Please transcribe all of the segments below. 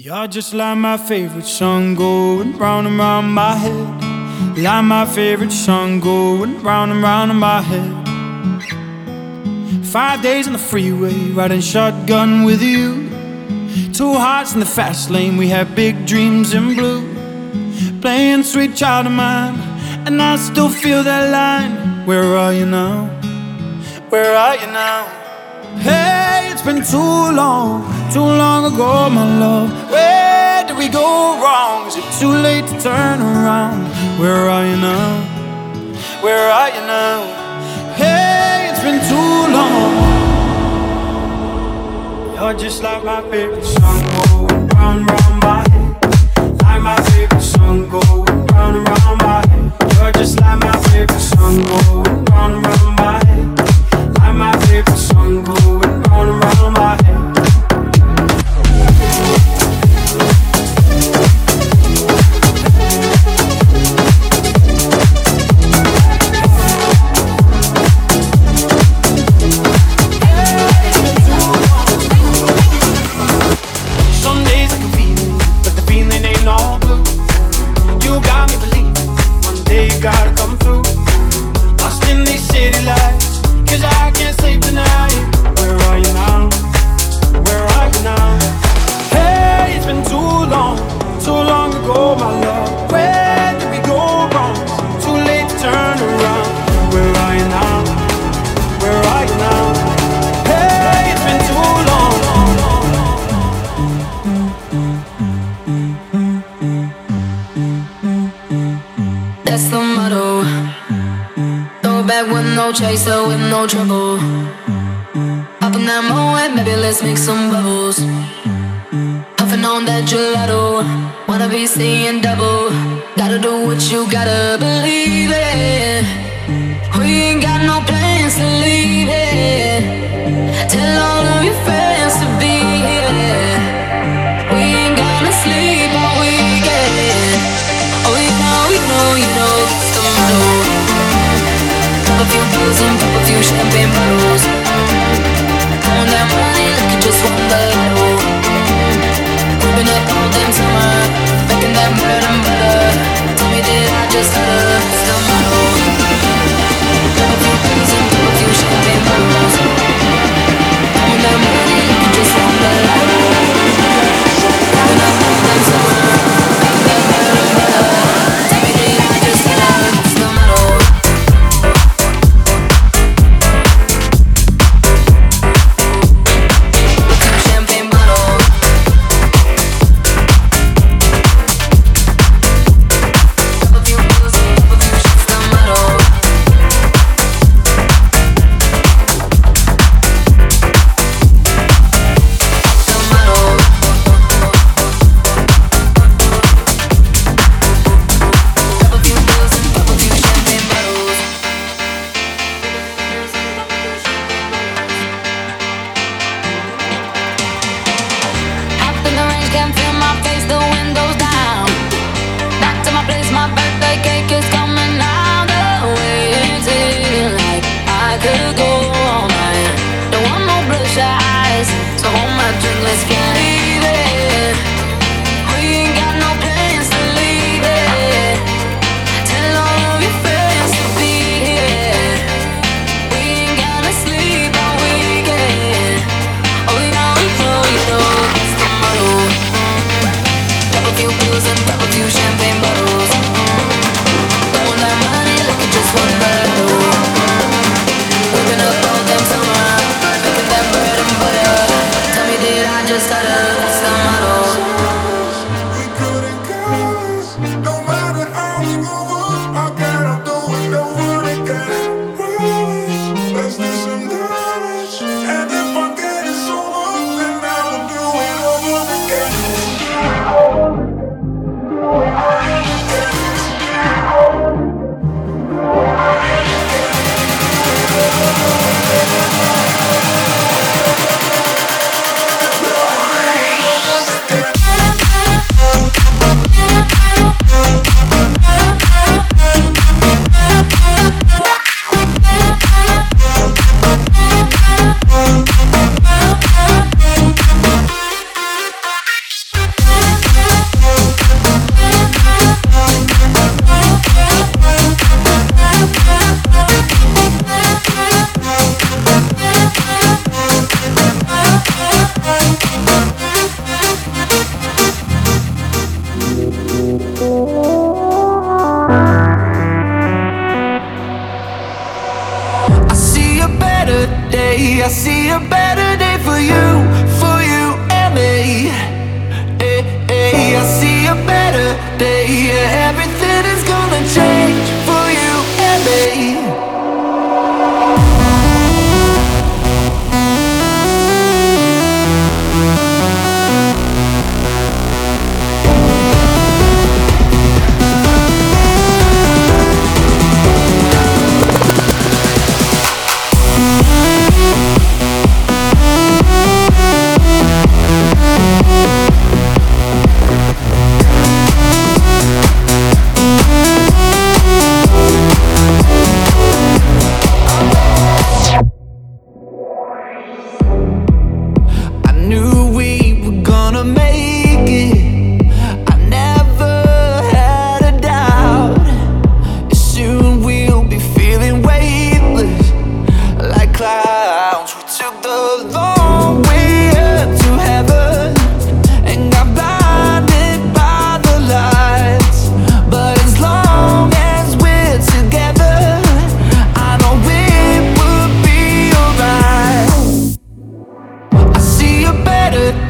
You're just like my favorite song going round and round my head. Like my favorite song going round and round in my head. Five days on the freeway, riding shotgun with you. Two hearts in the fast lane, we had big dreams in blue. Playing sweet child of mine, and I still feel that line. Where are you now? Where are you now? Hey, it's been too long, too long ago, my love. Where did we go wrong? Is it too late to turn around? Where are you now? Where are you now? Hey, it's been too long. You're just like my favorite song going round, round my head. Like my favorite song going round round my head. You're just like my favorite song going round, round my head. My favorite trouble. Up in that moment, maybe let's make some bubbles. Puffing on that gelato, wanna be seeing double. Gotta do what you gotta believe it. We ain't got no plans to leave it. Tell all of your friends to be here. We ain't gonna sleep all weekend. Oh, you know, you know, you know, it's the motto. A few pills and few champagne bottles. On that money, look at just one. We've been up all damn summer, making that bread and butter. Tell me, did I just stutter?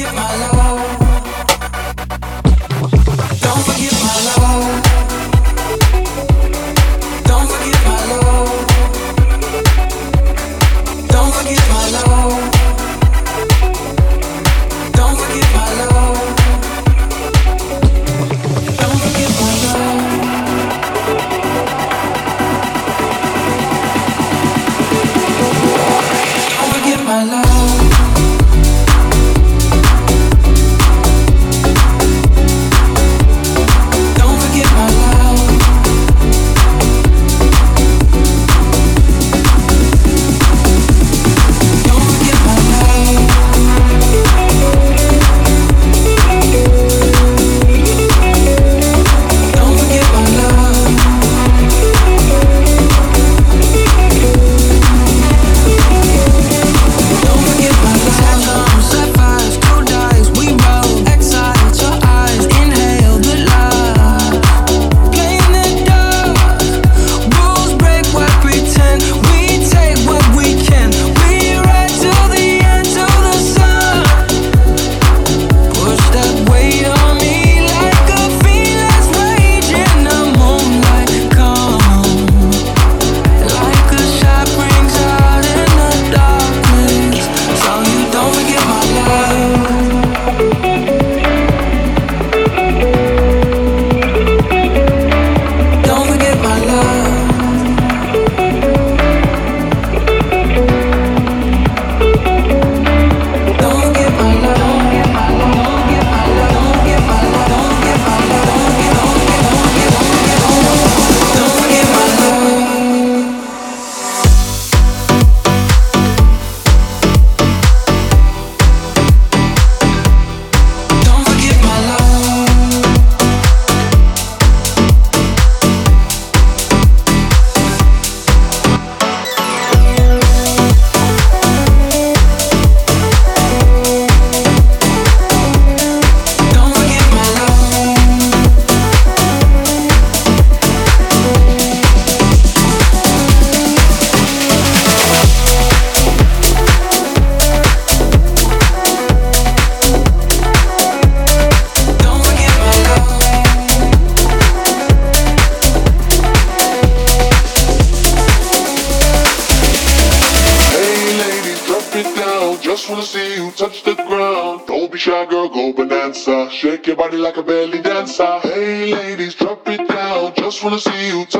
it down.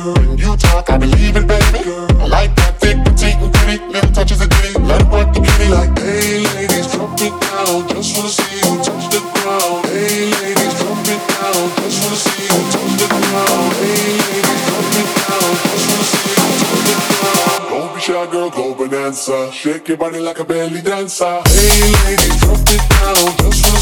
When you talk, I believe it, baby. I like that thick, petite, and pretty. Little touches of ditty, let it work the kitty. Like, hey, ladies, drop it down. Just wanna see you touch the ground. Hey, ladies, drop it down. Just wanna see you touch the ground. Hey, ladies, drop it down. Just wanna see you touch the ground. Don't be shy, girl, go bonanza. Shake your body like a belly dancer. Hey, ladies, drop it down. Just wanna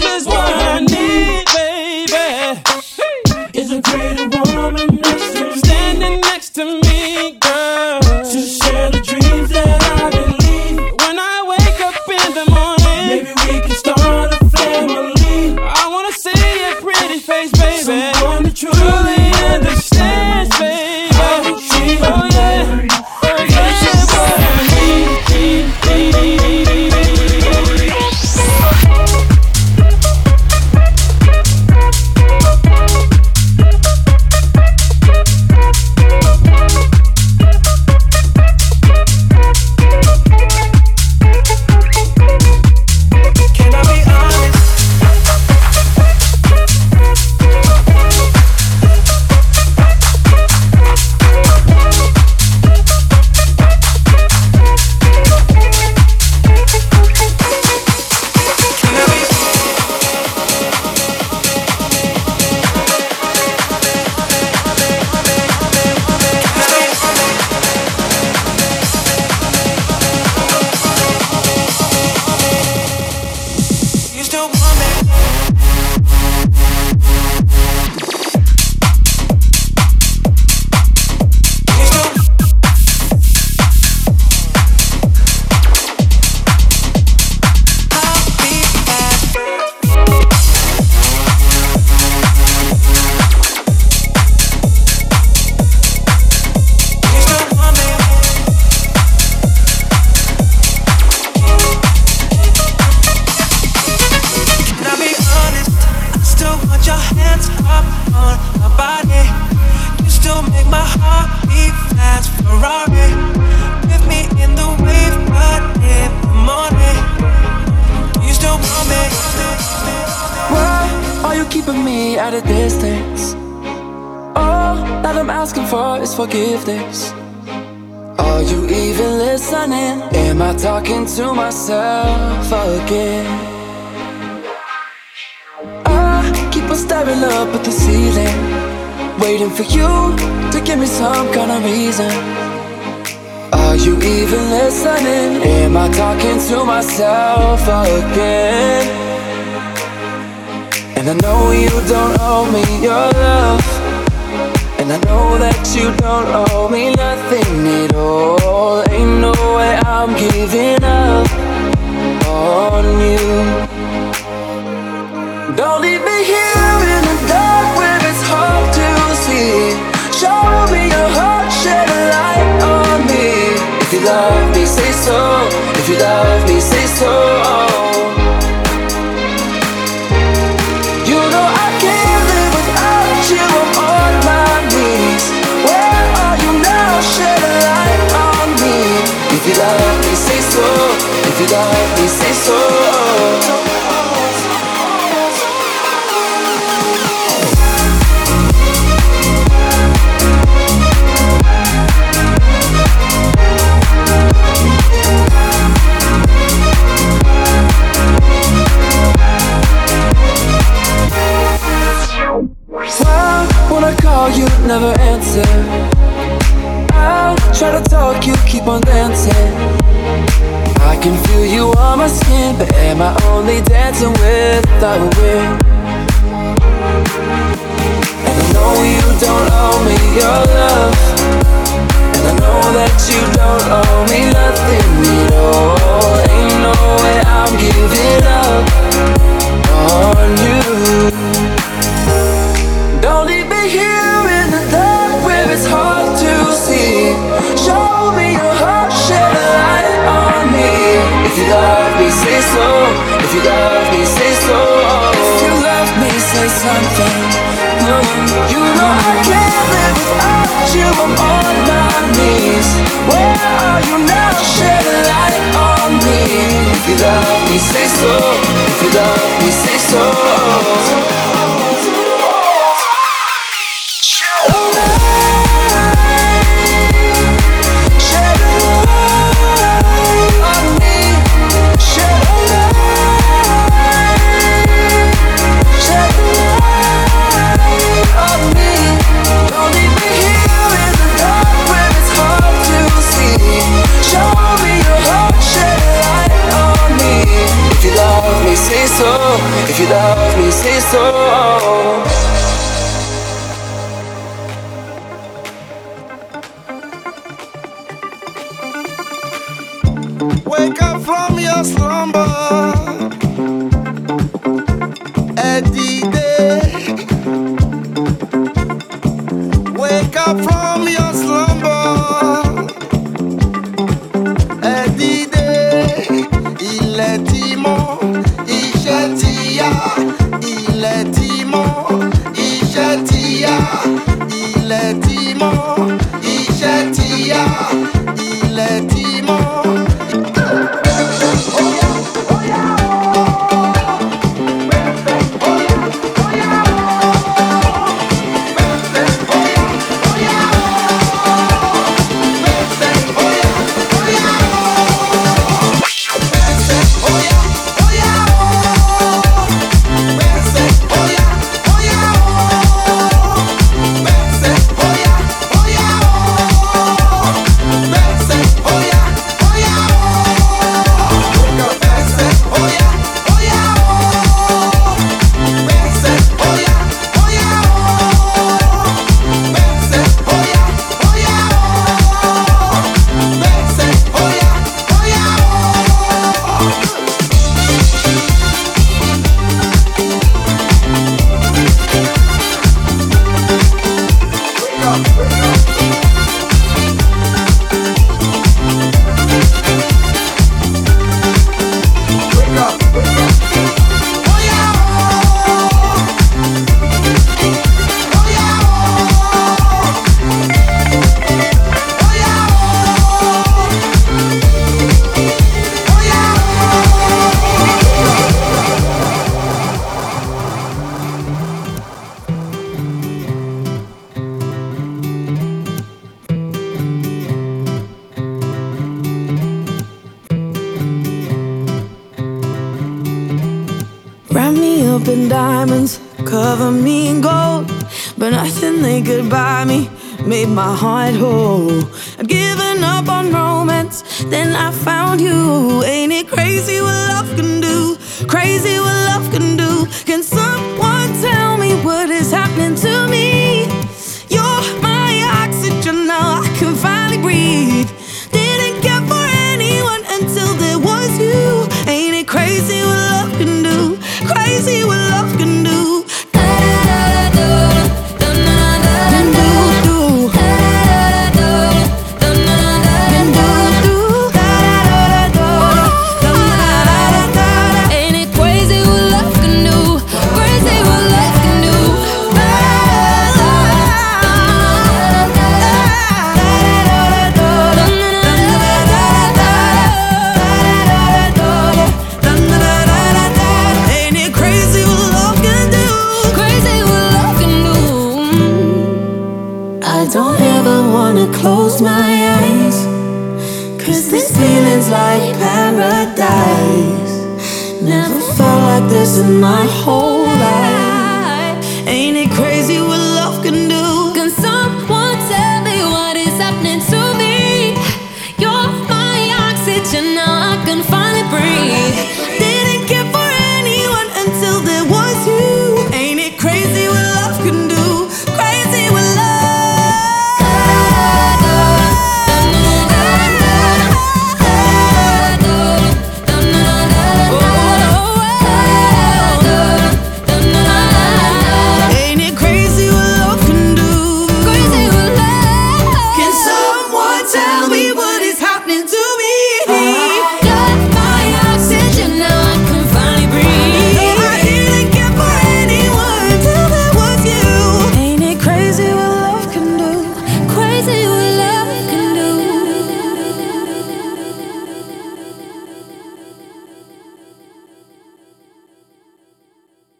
life one. you're keeping me at a distance. All that I'm asking for is forgiveness. Are you even listening? Am I talking to myself again? I keep on staring up at the ceiling, waiting for you to give me some kind of reason. Are you even listening? Am I talking to myself again? And I know you don't owe me your love. And I know that you don't owe me nothing at all. Ain't no way I'm giving up on you. never answer. I'll try to talk, you keep on dancing. I can feel you on my skin, but am I only dancing with the wind?